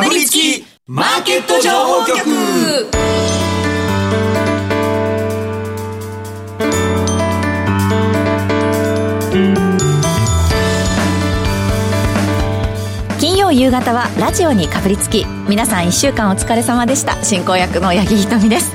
かぶりつきマーケット情報局曜夕方はラジオにかぶりつき皆さん1週間お疲れ様でした。進行役の八木ひとみです。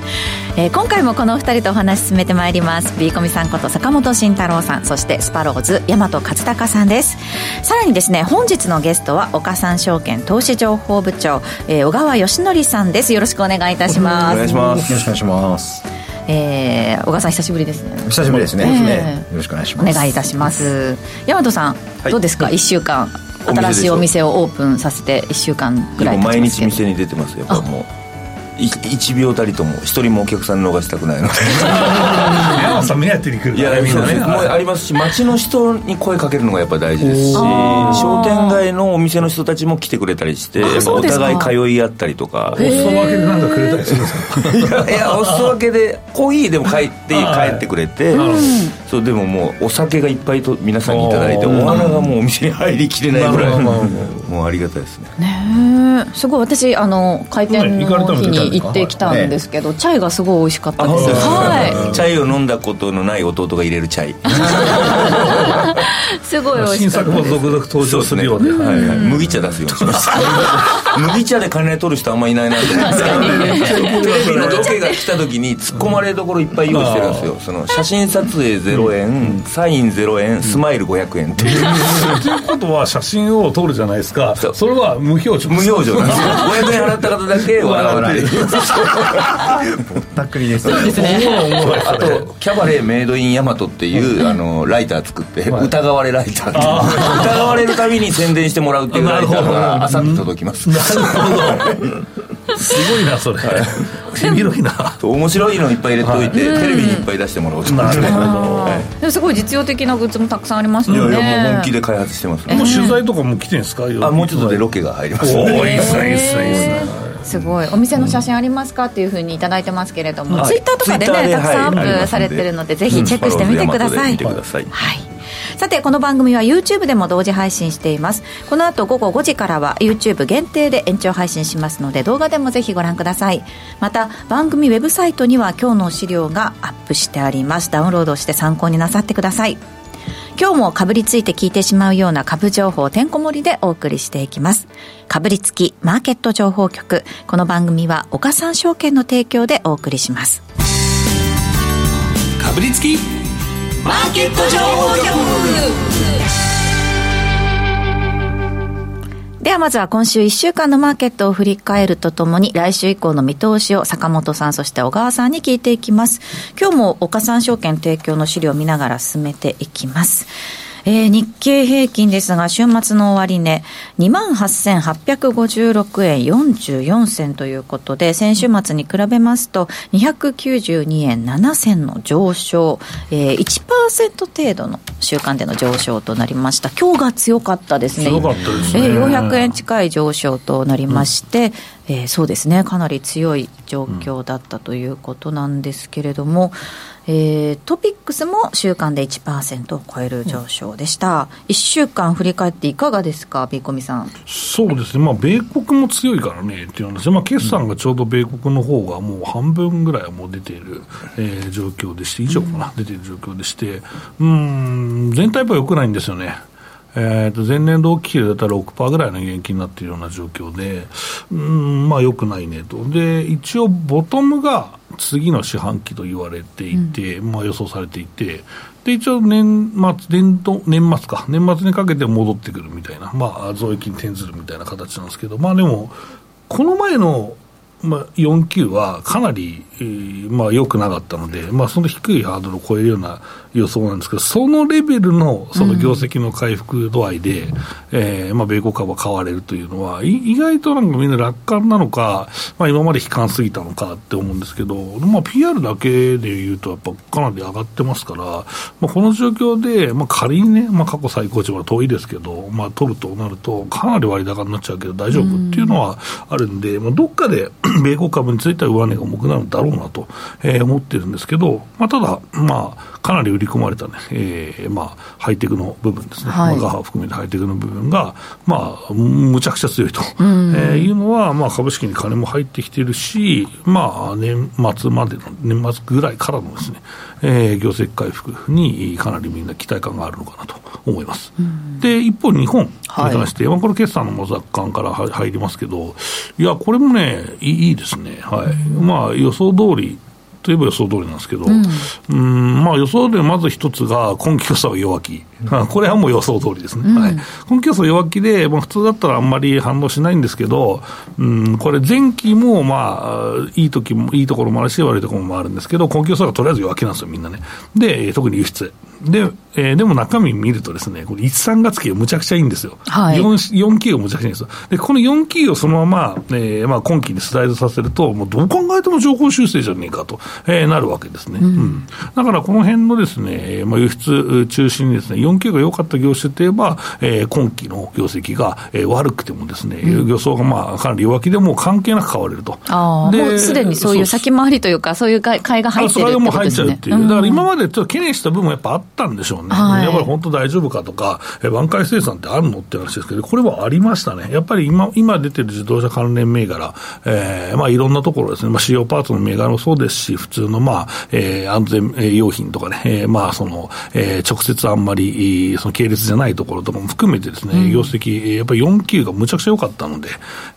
えー、今回もこのお二人とお話進めてまいります。B コミさんこと坂本慎太郎さんそしてスパローズ大和勝孝さんです。さらにですね本日のゲストは岡三証券投資情報部長、えー、小川義則さんです。よろしくお願いいたします。お願いします。よろしくお願いします。えー、小川さん久しぶりですね。久しぶりですね、えー、よろしくお願いします。お願いいたします。大和さん、はい、どうですか？1週間新しいお店をオープンさせて1週間ぐらい毎日店に出てますよもう。1秒たりとも一人もお客さん逃したくないので 山さん目当てに来るからみんなね。もありますし街の人に声かけるのがやっぱり大事ですし商店街のお店の人たちも来てくれたりしてお互い通い合ったりとか。お裾分けで何かくれたりするんですか？いやお裾分けでコーヒーでも帰って帰ってくれてそうでももうお酒がいっぱいと皆さんに頂いてお花がもうお店に入りきれないぐらい。もうありがたいですね。ねすごい私あの開店の日に行ってきたんですけど、チャイがすごい美味しかったです。はい。チャイを飲んだことのない弟が入れるチャイ。すごい美味し新作も続々登場するようで、はいはい、麦茶出すよう にしました麦茶で金取る人あんまいないなと思ってテレビのロケが来た時に突っ込まれるところいっぱい用意してるんですよ。その写真撮影0円、サイン0円スマイル500円っていう。ということは写真を撮るじゃないですか。それは無表情無表情なんですよ。500円払った方だけ笑ってるぼったくりですそうですねあとキャバレーメイドインヤマトっていうあのライター作って疑われライター疑われるたびに宣伝してもらうっていうライターがあさって届きます。なるほど。すごいなそれ。手広いな。面白いのいっぱい入れといて、テレビにいっぱい出してもらおうとなるほど。すごい実用的なグッズもたくさんありますよね。いやいやもう本気で開発してますもう取材とかも来てんですか？あもうちょっとでロケが入りますおおいいっすねいいっすねいいっすねすごい。お店の写真ありますかっていうふうに頂いてますけれども、ツイッターとかでねたくさんアップされてるので、ぜひチェックしてみてください、はい。さてこの番組は YouTube でも同時配信しています。この後午後5時からは YouTube 限定で延長配信しますので動画でもぜひご覧ください。また番組ウェブサイトには今日の資料がアップしてあります。ダウンロードして参考になさってください今日もかぶりついて聞いてしまうような株情報てんこ盛りでお送りしていきます。かぶりつきマーケット情報局。この番組は岡三証券の提供でお送りします。かぶりつきマーケット情報局。ではまずは今週1週間のマーケットを振り返るとともに来週以降の見通しを坂本さんそして小川さんに聞いていきます。今日も岡三証券提供の資料を見ながら進めていきます。えー、日経平均ですが、週末の終値、28,856円44銭ということで、先週末に比べますと、292円7銭の上昇、えー、1%程度の週間での上昇となりました。今日が強かったですね。強かったですね。えー、400円近い上昇となりまして、うん、えー、そうですね、かなり強い状況だったということなんですけれども、えー、トピックスも週間で1%を超える上昇でした、うん、1週間振り返っていかがですか、ビーコミさん？そうですね、まあ、米国も強いからねっていうんですまあ、決算がちょうど米国の方がもう半分ぐらいはもう出ている、えー、状況でして、以上かな、うん、出ている状況でして、うん、全体は良くないんですよね。えー、と前年同期比だったら6%ぐらいの減金になっているような状況で、うん、まあよくないねと。で、一応ボトムが次の四半期と言われていて、うん、まあ予想されていて、で、一応年末、年度、年末か、年末にかけて戻ってくるみたいな、まあ増益に転ずるみたいな形なんですけど、まあでも、この前のまあ、4級はかなり、えー、まあ、良くなかったので、まあ、その低いハードルを超えるような予想なんですけど、そのレベルのその業績の回復度合いで、うん、えー、まあ、米国株は買われるというのは、意外となんかみんな楽観なのか、まあ、今まで悲観すぎたのかって思うんですけど、まあ、PR だけでいうと、やっぱかなり上がってますから、まあ、この状況で、まあ、仮にね、まあ、過去最高値まで遠いですけど、まあ、取るとなると、かなり割高になっちゃうけど大丈夫っていうのはあるんで、まあ、どっかで米国株については上値が重くなるんだろうなと、えー、思ってるんですけど、まあ、ただ、まあ、かなり売り込まれたね、えーまあ、ハイテクの部分ですね、はい、ガハを含めてハイテクの部分が、まあ、むちゃくちゃ強いと、うん、えー、いうのは、まあ、株式に金も入ってきているし、まあ、年末までの、年末ぐらいからのですね、えー、業績回復にかなりみんな期待感があるのかなと思います。うん、で、一方、日本に関して、はい、まあ、これ、決算の模索感から入りますけど、いや、これもね、いいですね、はい、まあ、予想通りといえば予想通りなんですけど、うん、うんまあ、予想でまず一つが、今期予想は弱気、うん、これはもう予想通りですね、うん、はい、今期予想弱気で、まあ、普通だったらあんまり反応しないんですけど、うん、これ、前期もまあいい時もいいところもあるし、悪いところもあるんですけど、今期予想はとりあえず弱気なんですよ、みんなね。で、特に輸出。で、えー、でも中身見るとですね、これ1、3月期がむちゃくちゃいいんですよ。はい、4, 4期がむちゃくちゃいいんですよ。で、この4期をそのまま、えー、まあ今期にスライドさせると、もうどう考えても情報修正じゃねえかと、えー、なるわけですね。うん、うん、だからこの辺のですね、まあ輸出中心にですね、4期が良かった業種といえば、えー、今期の業績が、えー、悪くてもですね、うん、予想がまあかなり弱気でも関係なく買われると。ああ、もうすでにそういう先回りというか、そういう買いが入ってるってことですね。それも入っちゃうっていう。だから今までちょっと懸念した部分もやっぱあったんでしょうね。はい、やっぱり本当大丈夫かとか、挽回生産ってあるのって話ですけど、これはありましたね。やっぱり今、今出てる自動車関連銘柄、えー、まあいろんなところですね、まあ使用パーツの銘柄もそうですし、普通のまあ、えー、安全用品とかね、えー、まあその、えー、直接あんまり、その系列じゃないところとかも含めてですね、業績、やっぱり4級がむちゃくちゃ良かったので、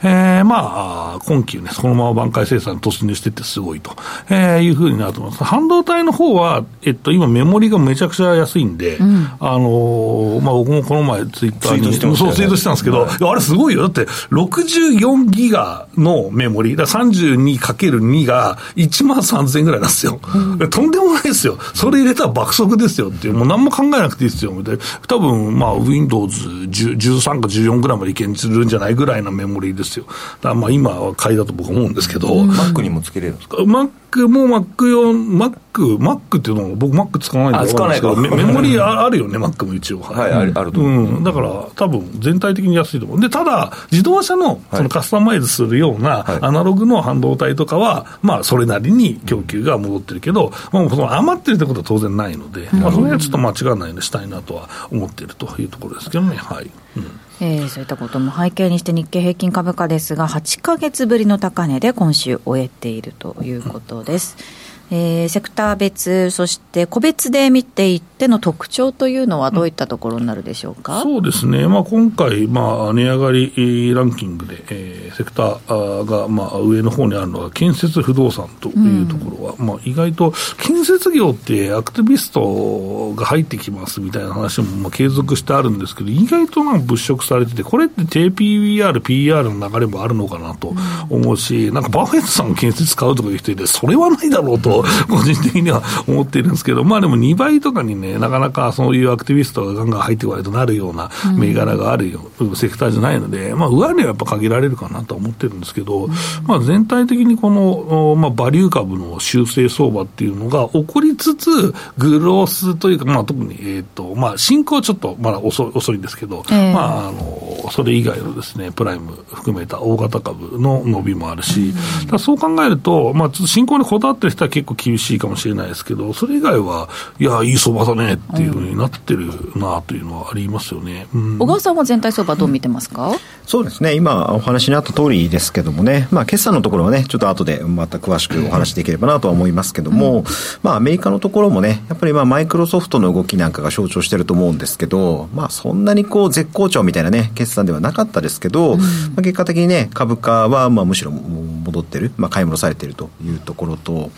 えー、まあ、今期ね、そのまま挽回生産に突入してってすごいと、えー、いうふうになると思います。半導体の方は、えっと、今メモリがめちゃくちゃ安いんで、うん、あのまあ、僕もこの前、ツイッターに、そう、ツイートしたんですけど、はい、あれすごいよ。だって、64ギガのメモリ、だ 32×2 が1万3000円ぐらいなんですよ、うん。とんでもないですよ。それ入れたら爆速ですよっていう、もう何も考えなくていいですよ。で、多分、まあ、Windows13 か14ぐらいまでいけるんじゃないぐらいなメモリですよ。だまあ、今は買いだと僕は思うんですけど。Mac にもつけれるんですか？Mac も Mac 用、Mac、Mac っていうのは僕 Mac 使わないんで使わないかメモリあるよね、Mac も一応。はい、あると思う。うん、だから、多分全体的に安いと思う。で、ただ、自動車のそのカスタマイズするようなアナログの半導体とかは、まあ、それなりに供給が戻ってるけど、まあ、その余ってるってことは当然ないので、まあ、それはちょっと間違わないようにしたいなとは思っているというところですけどね。はい。うんえー、そういったことも背景にして日経平均株価ですが8か月ぶりの高値で今週終えているということです。うんえー、セクター別、そして個別で見ていっての特徴というのは、どういったところになるでしょうか、うん、そうですね、まあ、今回、まあ、値上がりランキングで、えー、セクターが、まあ、上の方にあるのが、建設不動産というところは、うん、まあ、意外と建設業ってアクティビストが入ってきますみたいな話も、まあ、継続してあるんですけど、意外となんか物色されてて、これって低 PBR、PR の流れもあるのかなと思うし、なんかバフェットさん建設買うとかいう人いて、それはないだろうと。個人的には思っているんですけど、まあでも2倍とかにね、なかなかそういうアクティビストがガンガン入ってこないとなるような銘柄があるよ、うん、セクターじゃないので、まあ上値はやっぱ限られるかなと思ってるんですけど、うん、まあ全体的にこの、まあバリュー株の修正相場っていうのが起こりつつ、グロースというか、まあ特に、えっ、ー、と、まあ進行はちょっとまだ遅遅いんですけど、えー、まああの、それ以外のですね、プライム含めた大型株の伸びもあるし、うん、そう考えると、まあ進行にこだわってる人は結構厳しいかもしれないですけど、それ以外は、いや、いい相場だねっていうふうになってるなというのはありますよね、うん、小川さんは全体相場、どう見てますか、うん、そうですね、今、お話にあった通りですけどもね、まあ、決算のところはね、ちょっと後でまた詳しくお話できればなとは思いますけども、うん、まあ、アメリカのところもね、やっぱりまあマイクロソフトの動きなんかが象徴してると思うんですけど、まあ、そんなにこう絶好調みたいなね、決算ではなかったですけど、まあ、結果的にね、株価はまあむしろ戻ってる、まあ、買い戻されているというところと、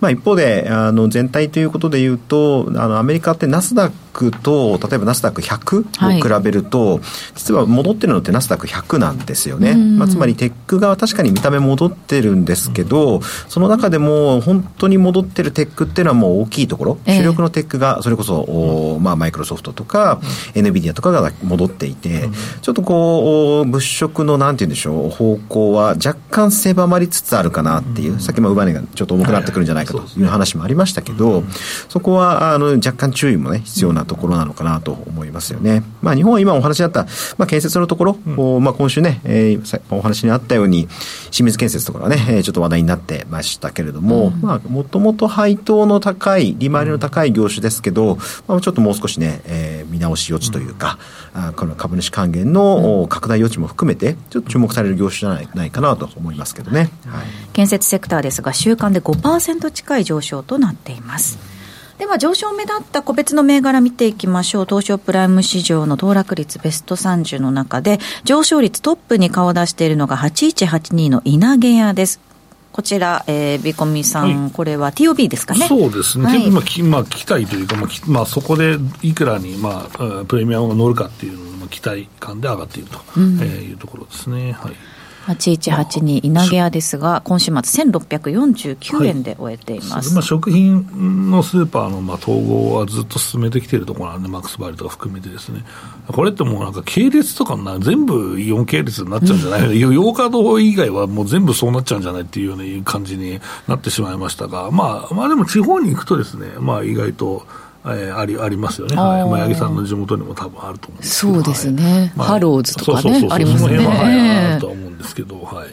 まあ、一方で、あの全体ということでいうと、あのアメリカってナスダックと、例えばナスダック100を比べると、はい、実は戻ってるのってナスダック100なんですよね。まあ、つまりテック側確かに見た目戻ってるんですけど、その中でも本当に戻ってるテックっていうのはもう大きいところ、主力のテックがそれこそ、まあ、マイクロソフトとか、エヌビディアとかが戻っていて、ちょっとこう、物色のなんて言うんでしょう、方向は若干狭まりつつあるかなっていう、さっきも上値がちょっと重くなってくるんじゃないかという話もありましたけど、そこはあの若干注意もね、必要ななところなのかなと思いますよね。まあ、日本は今お話にあった、まあ、建設のところ、うん、まあ、今週ね、えー、お話にあったように、清水建設とかがね、ちょっと話題になってましたけれども、うん、まあ、もともと配当の高い、利回りの高い業種ですけど、まあ、ちょっともう少しね、えー、見直し余地というか、うん、あこの株主還元の拡大余地も含めて、ちょっと注目される業種じゃないないかなと思いますけどね。はい、建設セクターですが、週間で5%近い上昇となっています。では上昇目立った個別の銘柄見ていきましょう。東証プライム市場の騰落率ベスト30の中で、上昇率トップに顔を出しているのが8182の稲毛屋です。こちら、えー、ビコミさん、はい、これは TOB ですかね？そうですね。はい、まあ、きまあ、期待というか、まあ、まあ、そこでいくらに、まあ、プレミアムが乗るかっていうのの期待感で上がっていると、うん、えー、いうところですね。はい。8182稲毛屋ですが、今週末1649円で終えています、はい、まあ、食品のスーパーのまあ統合はずっと進めてきているところなんで、マックスバリとか含めてですね、これってもうなんか系列とかな、全部イオン系列になっちゃうんじゃない、うん、ヨーカドー以外はもう全部そうなっちゃうんじゃないっていうような感じになってしまいましたが、まあ、まあでも地方に行くとですね、まあ意外と、えー、ありありますよね、はいまあ、八木さんの地元にも多分あると思うんですけどそうですね、はい、ハローズとかね、ありますね。は、あると思うんですけど、はい。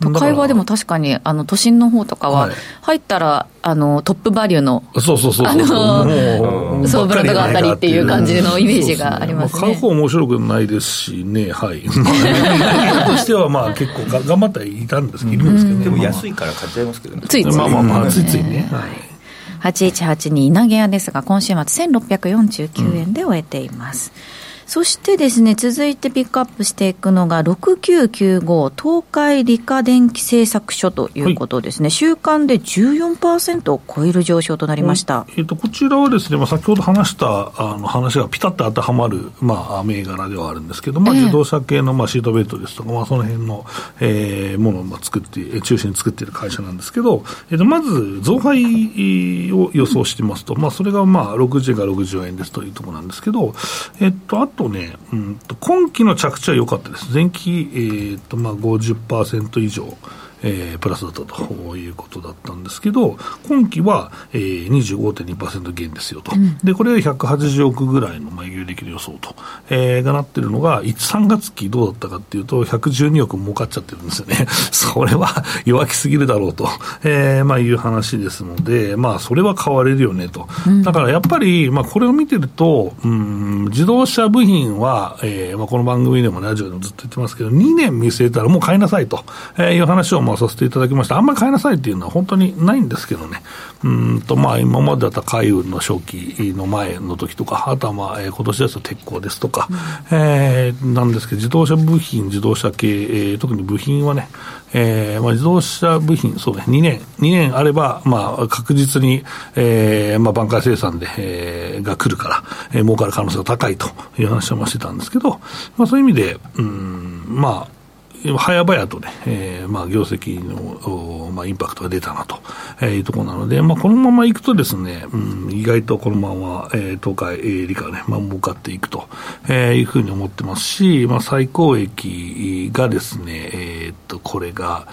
都会はでも確かにあの都心の方とかは、入ったらあのトップバリューのそうそうそうあのそうブランドがあったりっていう感じのイメージがありますね。買う方面白くないですしね、はい。としてはまあ結構が頑張っていたんですけど、いるんですけど、でも安いから買っちゃいますけどね。ついつい。まあまあまあ、ついついね。はい8182稲毛屋ですが、今週末1649円で終えています。うんそしてですね、続いてピックアップしていくのが、6995東海理科電気製作所ということですね、はい、週間で14%を超える上昇となりました、えーと、こちらはですね、まあ、先ほど話したあの話がピタッと当てはまる、まあ、銘柄ではあるんですけど、まあ、自動車系の、まあ、シートベルトですとか、まあ、その辺の、えー、ものをまあ作って、中心に作っている会社なんですけど、えーと、まず増配を予想してますと、まあ、それがまあ60円から60円ですというところなんですけど、えっ、ー、と、あとね、うんと、今期の着地は良かったです。前期、えーとまあ、50%以上。えー、プラスだったということだったんですけど、今期は、えー、25.2%減ですよと、うん、でこれが180億ぐらいの営業できる予想と、えー、がなってるのが、1、3月期どうだったかっていうと、112億儲かっちゃってるんですよね、それは弱気すぎるだろうと、えーまあ、いう話ですので、まあ、それは買われるよねと、うん、だからやっぱり、まあ、これを見てると、うん、自動車部品は、えーまあ、この番組でもラジオでもずっと言ってますけど、2年見据えたらもう買いなさいと、えー、いう話をまあさせていただきました。あんまり買いなさいっていうのは本当にないんですけどね。うんと、まあ、今までだった海運の初期の前の時とか、あとはまあ、えー、今年ですと鉄鋼ですとか、うん、えー、なんですけど、自動車部品、自動車系、えー、特に部品はね、えーまあ、自動車部品、そうね、2年、2年あれば、まあ、確実に、えーまあ、挽回生産で、えー、が来るから、えー、儲かる可能性が高いという話はしてたんですけど、まあ、そういう意味で、うん、まあ、早々とね、えー、まあ、業績の、まあ、インパクトが出たなと、えー、いうところなので、まあ、このままいくとですね、うん、意外とこのまま、えー、東海、えー、理科ね、まあ、儲かっていくと、えー、いうふうに思ってますし、まあ、最高益がですね、えー、っと、これが、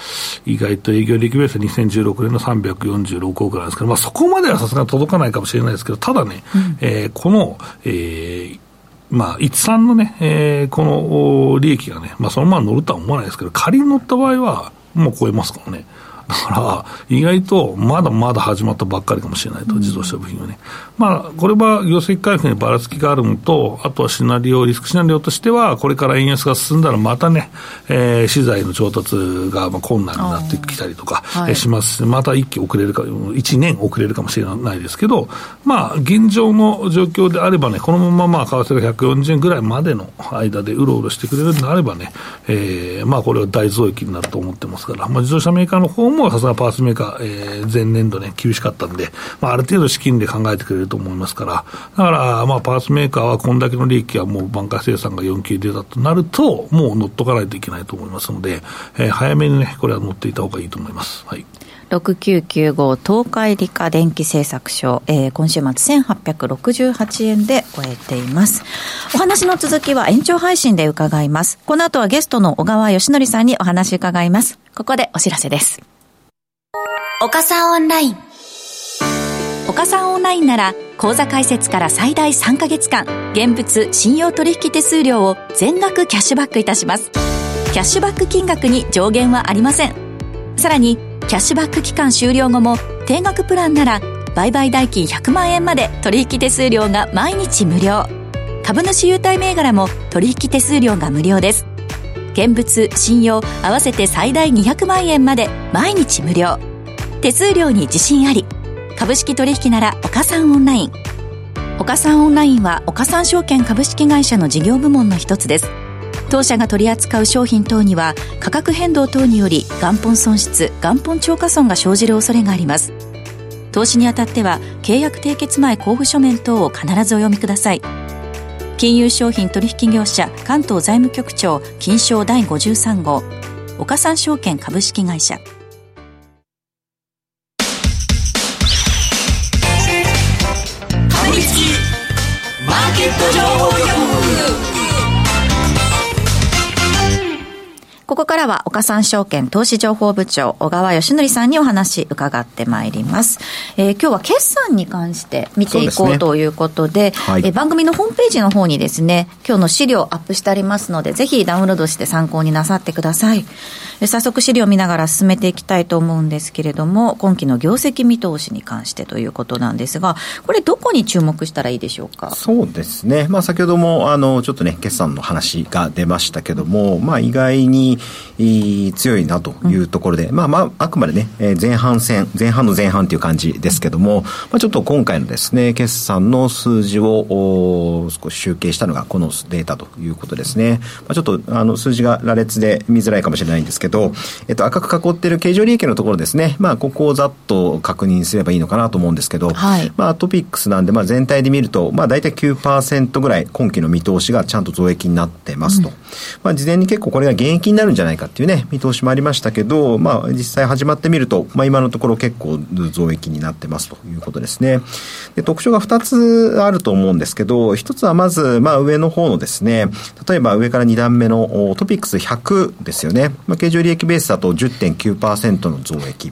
意外と営業利益ベース2016年の346億なんですけど、まあ、そこまではさすがに届かないかもしれないですけど、ただね、うん、えー、この、えー、まあ、一産のね、えー、この利益がね、まあ、そのまま乗るとは思わないですけど、仮に乗った場合は、もう超えますからね。だから、意外とまだまだ始まったばっかりかもしれないと、自動車部品はね。まあ、これは業績回復にばらつきがあるのと、あとはシナリオ、リスクシナリオとしては、これから円安が進んだらまたね、えー、資材の調達がまあ困難になってきたりとかします。し、また一気遅れるか、1年遅れるかもしれないですけど、まあ、現状の状況であればね、このまままあ、為替が140円ぐらいまでの間でうろうろしてくれるんであればね、えー、まあ、これは大増益になると思ってますから、まあ、自動車メーカーの方ももさすがパーツメーカー、えー、前年度ね、厳しかったんで、まあ、ある程度資金で考えてくれると思いますから、だから、まあ、パーツメーカーはこんだけの利益はもう挽回生産が4期出たとなると、もう乗っとかないといけないと思いますので、えー、早めにね、これは乗っていた方がいいと思います。はい。6995東海理科電気製作所、えー、今週末1868円で終えています。お話の続きは延長配信で伺います。この後はゲストの小川義則さんにお話伺います。ここでお知らせです。岡さんオンライン。岡さんオンラインなら口座開設から最大3ヶ月間現物信用取引手数料を全額キャッシュバックいたします。キャッシュバック金額に上限はありません。さらにキャッシュバック期間終了後も定額プランなら売買代金100万円まで取引手数料が毎日無料。株主優待銘柄も取引手数料が無料です。現物信用合わせて最大200万円まで毎日無料。手数料に自信あり株式取引なら岡三オンライン。岡三オンラインは岡三証券株式会社の事業部門の一つです。当社が取り扱う商品等には価格変動等により元本損失元本超過損が生じる恐れがあります。投資にあたっては契約締結前交付書面等を必ずお読みください。金融商品取引業者関東財務局長金賞第53号岡三証券株式会社。からは岡三証券投資情報部長小川義則さんにお話伺ってまいります、えー、今日は決算に関して見ていこう、ね、ということで、はい、えー、番組のホームページの方にですね今日の資料アップしてありますのでぜひダウンロードして参考になさってください、えー、早速資料を見ながら進めていきたいと思うんですけれども今期の業績見通しに関してということなんですがこれどこに注目したらいいでしょうか？そうですね。まあ先ほどもあのちょっとね決算の話が出ましたけどもまあ意外に強いなというところで、うん、まあまあ、あくまでね、前半戦、前半の前半という感じですけども、まあ、ちょっと今回のですね、決算の数字を少し集計したのがこのデータということですね。まあ、ちょっとあの数字が羅列で見づらいかもしれないんですけど、えっと、赤く囲っている経常利益のところですね、まあ、ここをざっと確認すればいいのかなと思うんですけど、はい、まあ、トピックスなんで、まあ、全体で見ると、まあ、大体9%ぐらい今期の見通しがちゃんと増益になってますと。うん、まあ、事前に結構これが減益になるんじゃないかっていうね、見通しもありましたけど、まあ、実際始まってみると、まあ、今のところ結構増益になってますということですね。で特徴が2つあると思うんですけど、1つはまず、まあ、上の方のですね、例えば上から2段目のトピックス100ですよね。まあ、経常利益ベースだと10.9%の増益。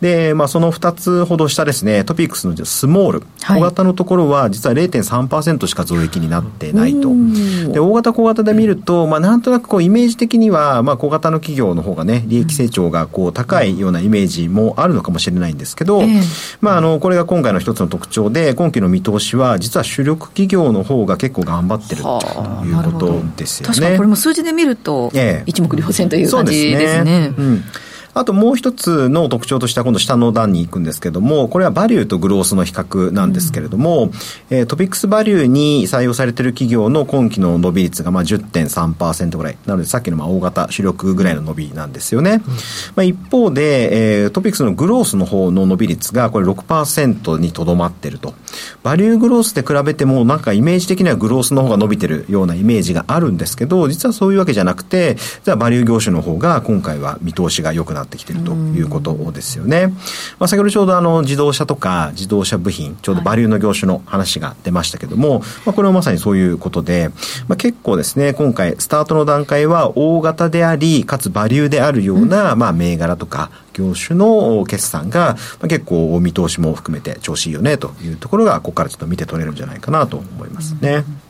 で、まあ、その2つほど下ですね、トピックスのスモール、小型のところは実は0.3%しか増益になってないと。で、大型小型で見ると、まあ、なんとなくこうイメージ的には、まあ、小型の企業の方がね、利益成長がこう高いようなイメージもあるのかもしれないんですけど、まあ、あの、これが今回の一つの特徴で、今期の見通しは、実は主力企業の方が結構頑張ってるということですよね。確かにこれも数字で見ると、一目瞭然という感じですね。そうですね。うんあともう一つの特徴としては今度下の段に行くんですけども、これはバリューとグロースの比較なんですけれども、うん、えー、 TOPIX バリューに採用されている企業の今期の伸び率がまあ10.3%ぐらい。なのでさっきのまあ大型主力ぐらいの伸びなんですよね。うん、まあ一方で、えー、 TOPIX のグロースの方の伸び率がこれ6%にとどまっていると。バリューグロースで比べてもなんかイメージ的にはグロースの方が伸びてるようなイメージがあるんですけど、実はそういうわけじゃなくて、じゃあバリュー業種の方が今回は見通しが良くなってきているということですよね。まあ、先ほどちょうどあの自動車とか自動車部品、ちょうどバリューの業種の話が出ましたけども、まあ、これはまさにそういうことで、まあ、結構ですね、今回スタートの段階は大型であり、かつバリューであるような、まあ、銘柄とか業種の決算が、まあ、結構見通しも含めて調子いいよねというところが、ここからちょっと見て取れるんじゃないかなと思いますね。うん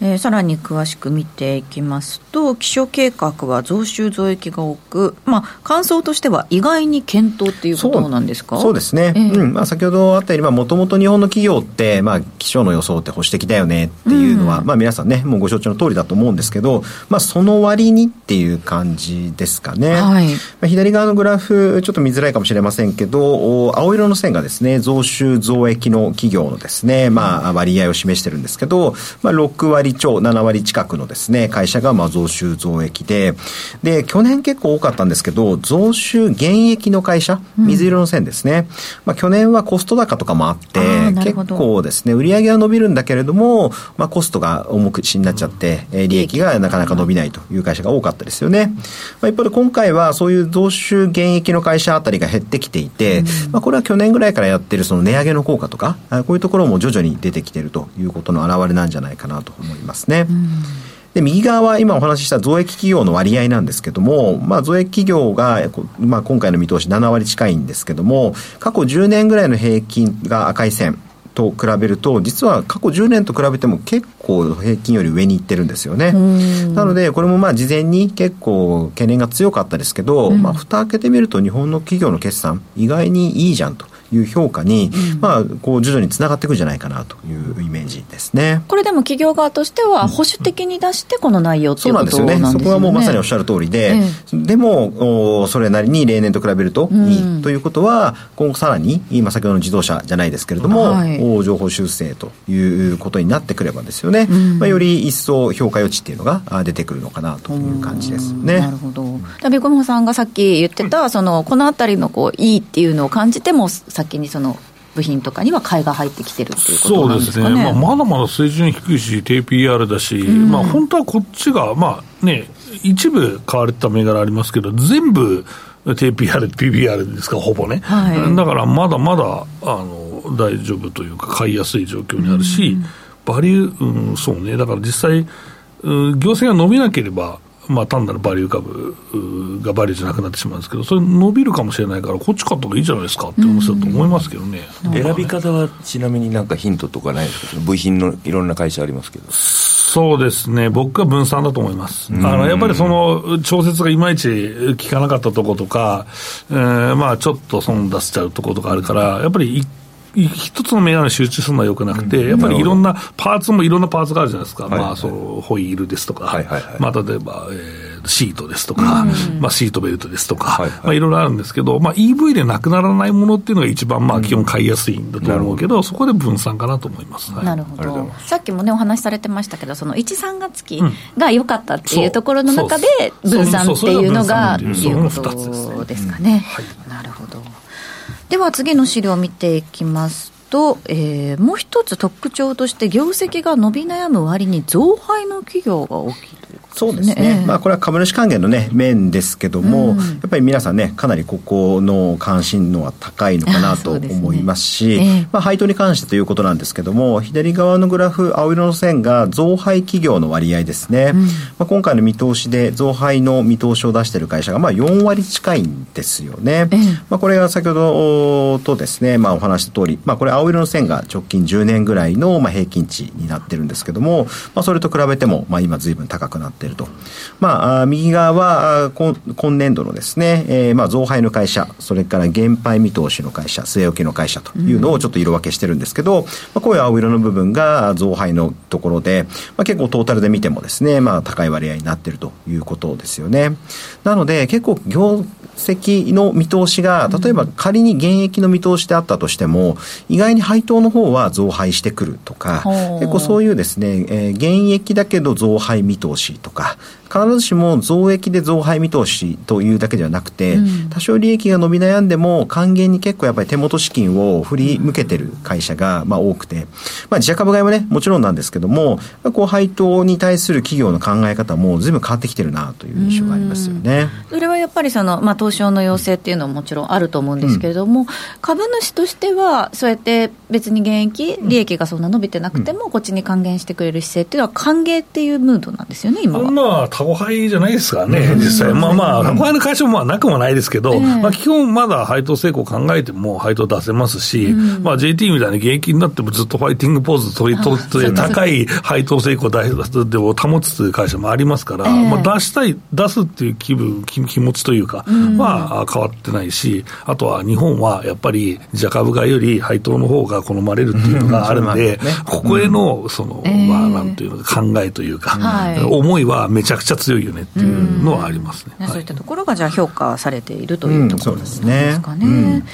えー、さらに詳しく見ていきますと、気象計画は増収増益が多く、まあ、感想としては意外に検討っていうことなんですか？そうですね、えー、うん。まあ、先ほどあったように、もともと日本の企業って、まあ、気象の予想って保守的だよねっていうのは、うん、まあ、皆さんね、もうご承知の通りだと思うんですけど、まあ、その割にっていう感じですかね。はい。まあ、左側のグラフ、ちょっと見づらいかもしれませんけど、青色の線がですね、増収増益の企業のですね、まあ、割合を示してるんですけど、まあ、6割割超、7割近くのですね、会社がまあ増収増益で、で、去年結構多かったんですけど、増収減益の会社、水色の線ですね。うん、まあ去年はコスト高とかもあって、結構ですね、売上は伸びるんだけれども、まあコストが重くしになっちゃって、うん、利益がなかなか伸びないという会社が多かったですよね。まあ一方で今回はそういう増収減益の会社あたりが減ってきていて、うん、まあこれは去年ぐらいからやってるその値上げの効果とか、こういうところも徐々に出てきているということの表れなんじゃないかなと思います。いますね。で、右側は今お話しした増益企業の割合なんですけども、まあ、増益企業が、まあ、今回の見通し7割近いんですけども、過去10年ぐらいの平均が赤い線。と比べると実は過去10年と比べても結構平均より上に行ってるんですよねなのでこれもまあ事前に結構懸念が強かったですけど、うん、まあ蓋開けてみると日本の企業の決算意外にいいじゃんという評価に、うん、まあ、こう徐々につながっていくんじゃないかなというイメージですね。これでも企業側としては保守的に出してこの内容っていうことなんですよね。そうなんですよね。そこはもうまさにおっしゃる通りで、えでもおそれなりに例年と比べるといいということは、今後さらに今先ほどの自動車じゃないですけれども、はい、情報修正ということになってくればですよね、うん、まあ、より一層評価余地っていうのが出てくるのかなという感じですね。なるほど。ビコモさんがさっき言ってた、そのこの辺りのこういいっていうのを感じても先にその部品とかには買いが入ってきてるっていうことなんですかね。そうですね。まあ、まだまだ水準低いし、低 PR だし、うん、まあ、本当はこっちが、まあね、一部買われた銘柄ありますけど、全部、低 PR、PBR ですか、ほぼね。はい、だからまだまだ、あの、大丈夫というか、買いやすい状況にあるし、うん、バリュー、うん、そうね、だから実際、業績が伸びなければ、まあ、単なるバリュー株がバリューじゃなくなってしまうんですけど、それ伸びるかもしれないから、こっち買った方がいいじゃないですかって話だと思いますけどね。選び方はちなみになんかヒントとかないですか？部品のいろんな会社ありますけど。そうですね、僕は分散だと思います。あのやっぱりその調節がいまいち効かなかったとことか、えー、まあちょっと損出しちゃうとことかあるから、やっぱり一一つの銘柄に集中するのはよくなくて、やっぱりいろんなパーツもいろんなパーツがあるじゃないですか、まあ、そのホイールですとか、まあ、例えば、えー、シートですとか、まあ、シートベルトですとか、いまあ、いろいろあるんですけど、まあ、EV でなくならないものっていうのが一番、まあ、基本買いやすいんだと思うけど、そこで分散かなと思います、なるほど、さっきもね、お話しされてましたけど、その1、3月期が良かったっていうところの中で、分散っていうのが、いうことですかね。なるほどでは次の資料を見ていきますと、えー、もう一つ特徴として業績が伸び悩む割に増配の企業が大きい。そうですね、えー、まあ、これは株主還元の、ね、面ですけども、うん、やっぱり皆さんね、かなりここの関心のは高いのかなと思いますし、ねえ。ー、まあ、配当に関してということなんですけども、左側のグラフ、青色の線が増配企業の割合ですね、うん、まあ、今回の見通しで増配の見通しを出している会社がまあ4割近いんですよね。えー、まあ、これが先ほどとですね、まあ、お話した通り、まあ、これ、青色の線が直近10年ぐらいのまあ平均値になってるんですけども、まあ、それと比べても、まあ、今、ずいぶん高くなっていると。まあ、右側は今年度のですね、えー、まあ増配の会社、それから減配見通しの会社、据え置きの会社というのをちょっと色分けしてるんですけど、うん、まあ、こういう青色の部分が増配のところで、まあ、結構トータルで見てもですね、まあ高い割合になっているということですよね。なので結構業績の見通しが、例えば仮に減益の見通しであったとしても、意外に配当の方は増配してくるとか、結構そういうですね、えー、減益だけど増配見通しとか、必ずしも増益で増配見通しというだけではなくて、うん、多少利益が伸び悩んでも還元に結構やっぱり手元資金を振り向けてる会社がまあ多くて、まあ、自社株買いもねもちろんなんですけどもこう配当に対する企業の考え方も随分変わってきてるなという印象がありますよね。それはやっぱりその、まあ、東証の要請っていうのももちろんあると思うんですけれども、うん、株主としてはそうやって別に減益利益がそんな伸びてなくても、こっちに還元してくれる姿勢っていうのは歓迎っていうムードなんですよね今は。まあタコハイじゃないですかね、実際、まあまあ、他の会社もまあなくもないですけど、えー、まあ、基本、まだ配当成功考えても配当出せますし、うん、まあ、JT みたいに現役になってもずっとファイティングポーズ取り取って、高い配当成功でを保つという会社もありますから、えー、まあ、出したい、出すっていう気分、気気持ちというか、は変わってないし、あとは日本はやっぱり、じゃ株買いより配当の方が好まれるっていうのがあるんで、ここへの、その、まあ、なんていうの考えとい。うか、思いはめちゃくちゃ強いよねっていうのはありますね。そういったところがじゃあ評価されているというところですかね。うん、ね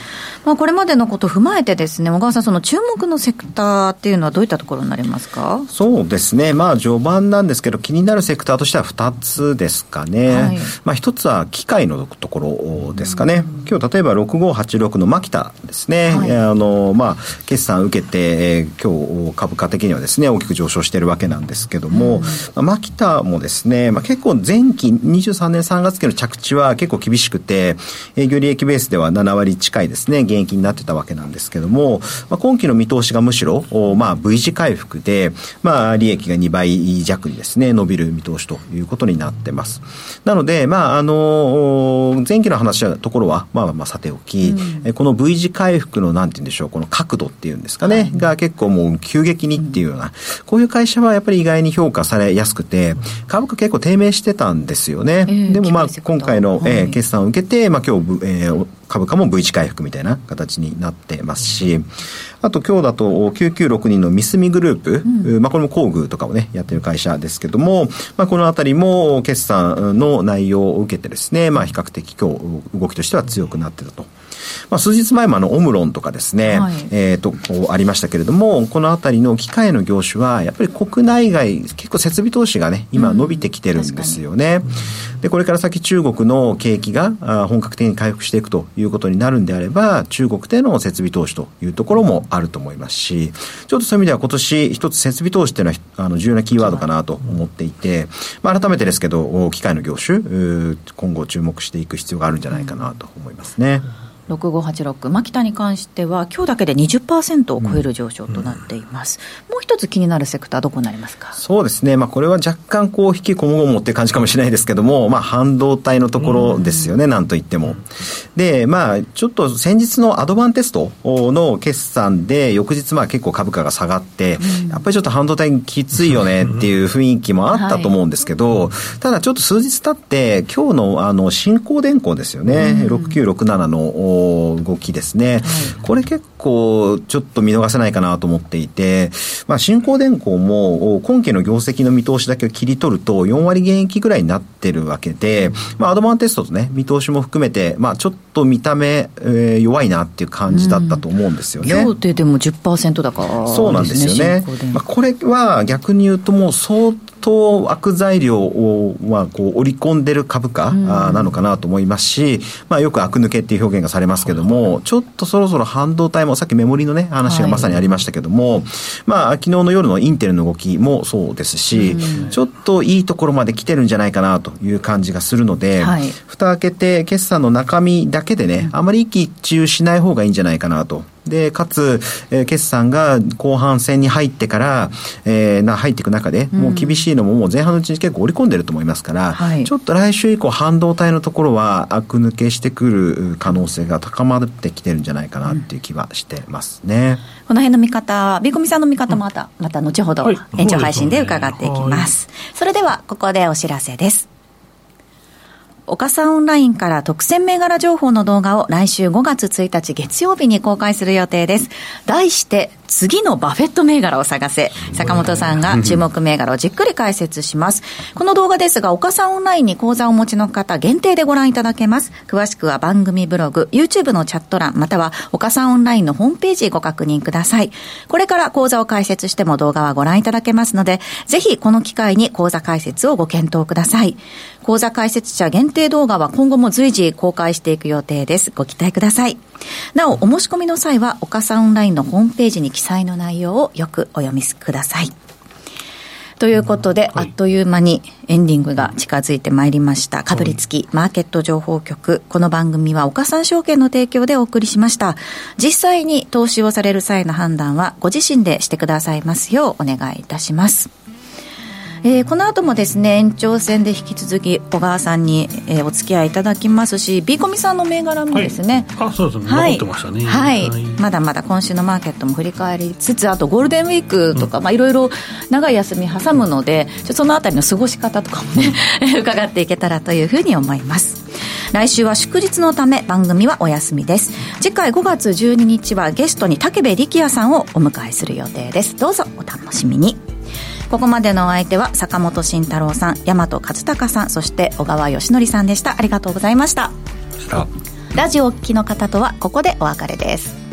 まあ、これまでのことを踏まえてですね、小川さん、その注目のセクターっていうのはどういったところになりますか？そうですね、まあ、序盤なんですけど、気になるセクターとしては2つですかね。はい、まあ、1つは機械のところですかね。今日例えば6586のマキタですね。はい、あの、まあ、決算受けて、えー、今日株価的にはですね、大きく上昇しているわけなんですけども、うん、まあ、マキタもですね、まあ、結構前期23年3月期の着地は結構厳しくて、営業利益ベースでは7割近いですね、減益になってたわけなんですけども、まあ、今期の見通しがむしろ、まあ、V 字回復で、まあ、利益が2倍弱にですね、伸びる見通しということになってます。なので、まあ、あの、前期の話は、ところは、まあ、まあ、さておき、うん、この V 字回復の、なんて言うんでしょう、この角度っていうんですかね、はい、が結構もう急激にっていうような、こういう会社はやっぱり意外に評価されやすくて、株価結構低迷してたんですよね。えー、でもまあ、今回の、えー、決算を受けて、まあ今日、えー、株価も V 字回復みたいな形になってますし、あと今日だと9962のミスミグループ、うん、まあこれも工具とかをね、やってる会社ですけども、まあこのあたりも決算の内容を受けてですね、まあ比較的今日動きとしては強くなってたと。まあ、数日前もあのオムロンとかですね、はい、えー、とこうありましたけれどもこの辺りの機械の業種はやっぱり国内外結構設備投資がね今伸びてきてるんですよね、うん、でこれから先中国の景気が本格的に回復していくということになるんであれば中国での設備投資というところもあると思いますしちょっとそういう意味では今年一つ設備投資っていうのはあの重要なキーワードかなと思っていて、まあ、改めてですけど機械の業種今後注目していく必要があるんじゃないかなと思いますね。うん6586マキタに関しては今日だけで20%を超える上昇となっています、うん、もう一つ気になるセクターどこになりますか。そうですね、まあ、これは若干こう引きこもごもって感じかもしれないですけども、まあ、半導体のところですよね、うん、なんといっても。でまあちょっと先日のアドバンテストの決算で翌日まあ結構株価が下がって、うん、やっぱりちょっと半導体きついよね っていう雰囲気もあったと思うんですけど、はい、ただちょっと数日経って今日のあの新興電工ですよね、うん、6967の動きですね、はい、これ結構ちょっと見逃せないかなと思っていて、まあ、新興電工も今期の業績の見通しだけを切り取ると4割減益ぐらいになってるわけで、まあ、アドバンテストとね、見通しも含めて、まあ、ちょっと見た目、えー、弱いなっていう感じだったと思うんですよね。今日ででも10%高、ね、そうなん。ですよね。まあ、これは逆に言うともう相当悪材料を、まあ、こう織り込んでる株価なのかなと思いますし、まあ、よく悪抜けっていう表現がされますけども、ちょっとそろそろ半導体もさっきメモリのね、話がまさにありましたけども、はい、まあ、昨日の夜のインテルの動きもそうですし、ちょっといいところまで来てるんじゃないかなという感じがするので、はい、蓋開けて決算の中身だけでね、あまり一喜一憂しない方がいいんじゃないかなと。で、かつ、えー、決算が後半戦に入ってから、えー、な入っていく中で、もう厳しいのももう前半のうちに結構織り込んでると思いますから、はい、ちょっと来週以降半導体のところは悪抜けしてくる可能性が高まってきてるんじゃないかなっていう気はしてますね。うん、この辺の見方、ビーコミさんの見方また、また後ほど延長配信で伺っていきます。それでは、ここでお知らせです。岡さんオンラインから特選銘柄情報の動画を来週5月1日月曜日に公開する予定です。題して、次のバフェット銘柄を探せ。坂本さんが注目銘柄をじっくり解説します。この動画ですが、岡さんオンラインに講座をお持ちの方限定でご覧いただけます。詳しくは番組ブログ、YouTube のチャット欄、または岡さんオンラインのホームページご確認ください。これから講座を解説しても動画はご覧いただけますので、ぜひこの機会に講座解説をご検討ください。講座解説者限定動画は今後も随時公開していく予定です。ご期待ください。なお、お申し込みの際は、岡さんオンラインのホームページに記載の内容をよくお読みください。ということで、あっという間にエンディングが近づいてまいりました。かぶりつきマーケット情報局。この番組は岡三証券の提供でお送りしました。実際に投資をされる際の判断はご自身でしてくださいますようお願いいたします。えー、この後もですね延長戦で引き続き小川さんに、えー、お付き合いいただきますしビーコミさんの銘柄もですね、はい、あそうですね、はい、ってましたね、はい、はい、まだまだ今週のマーケットも振り返りつつあとゴールデンウィークとか、うん、まあいろいろ長い休み挟むのでそのあたりの過ごし方とかもね 伺っていけたらというふうに思います。来週は祝日のため番組はお休みです。次回5月12日はゲストに武部力也さんをお迎えする予定です。どうぞお楽しみにここまでのお相手は坂本慎太郎さん大和勝孝さんそして小川義則さんでした。ありがとうございました。ラジオお聞きの方とはここでお別れです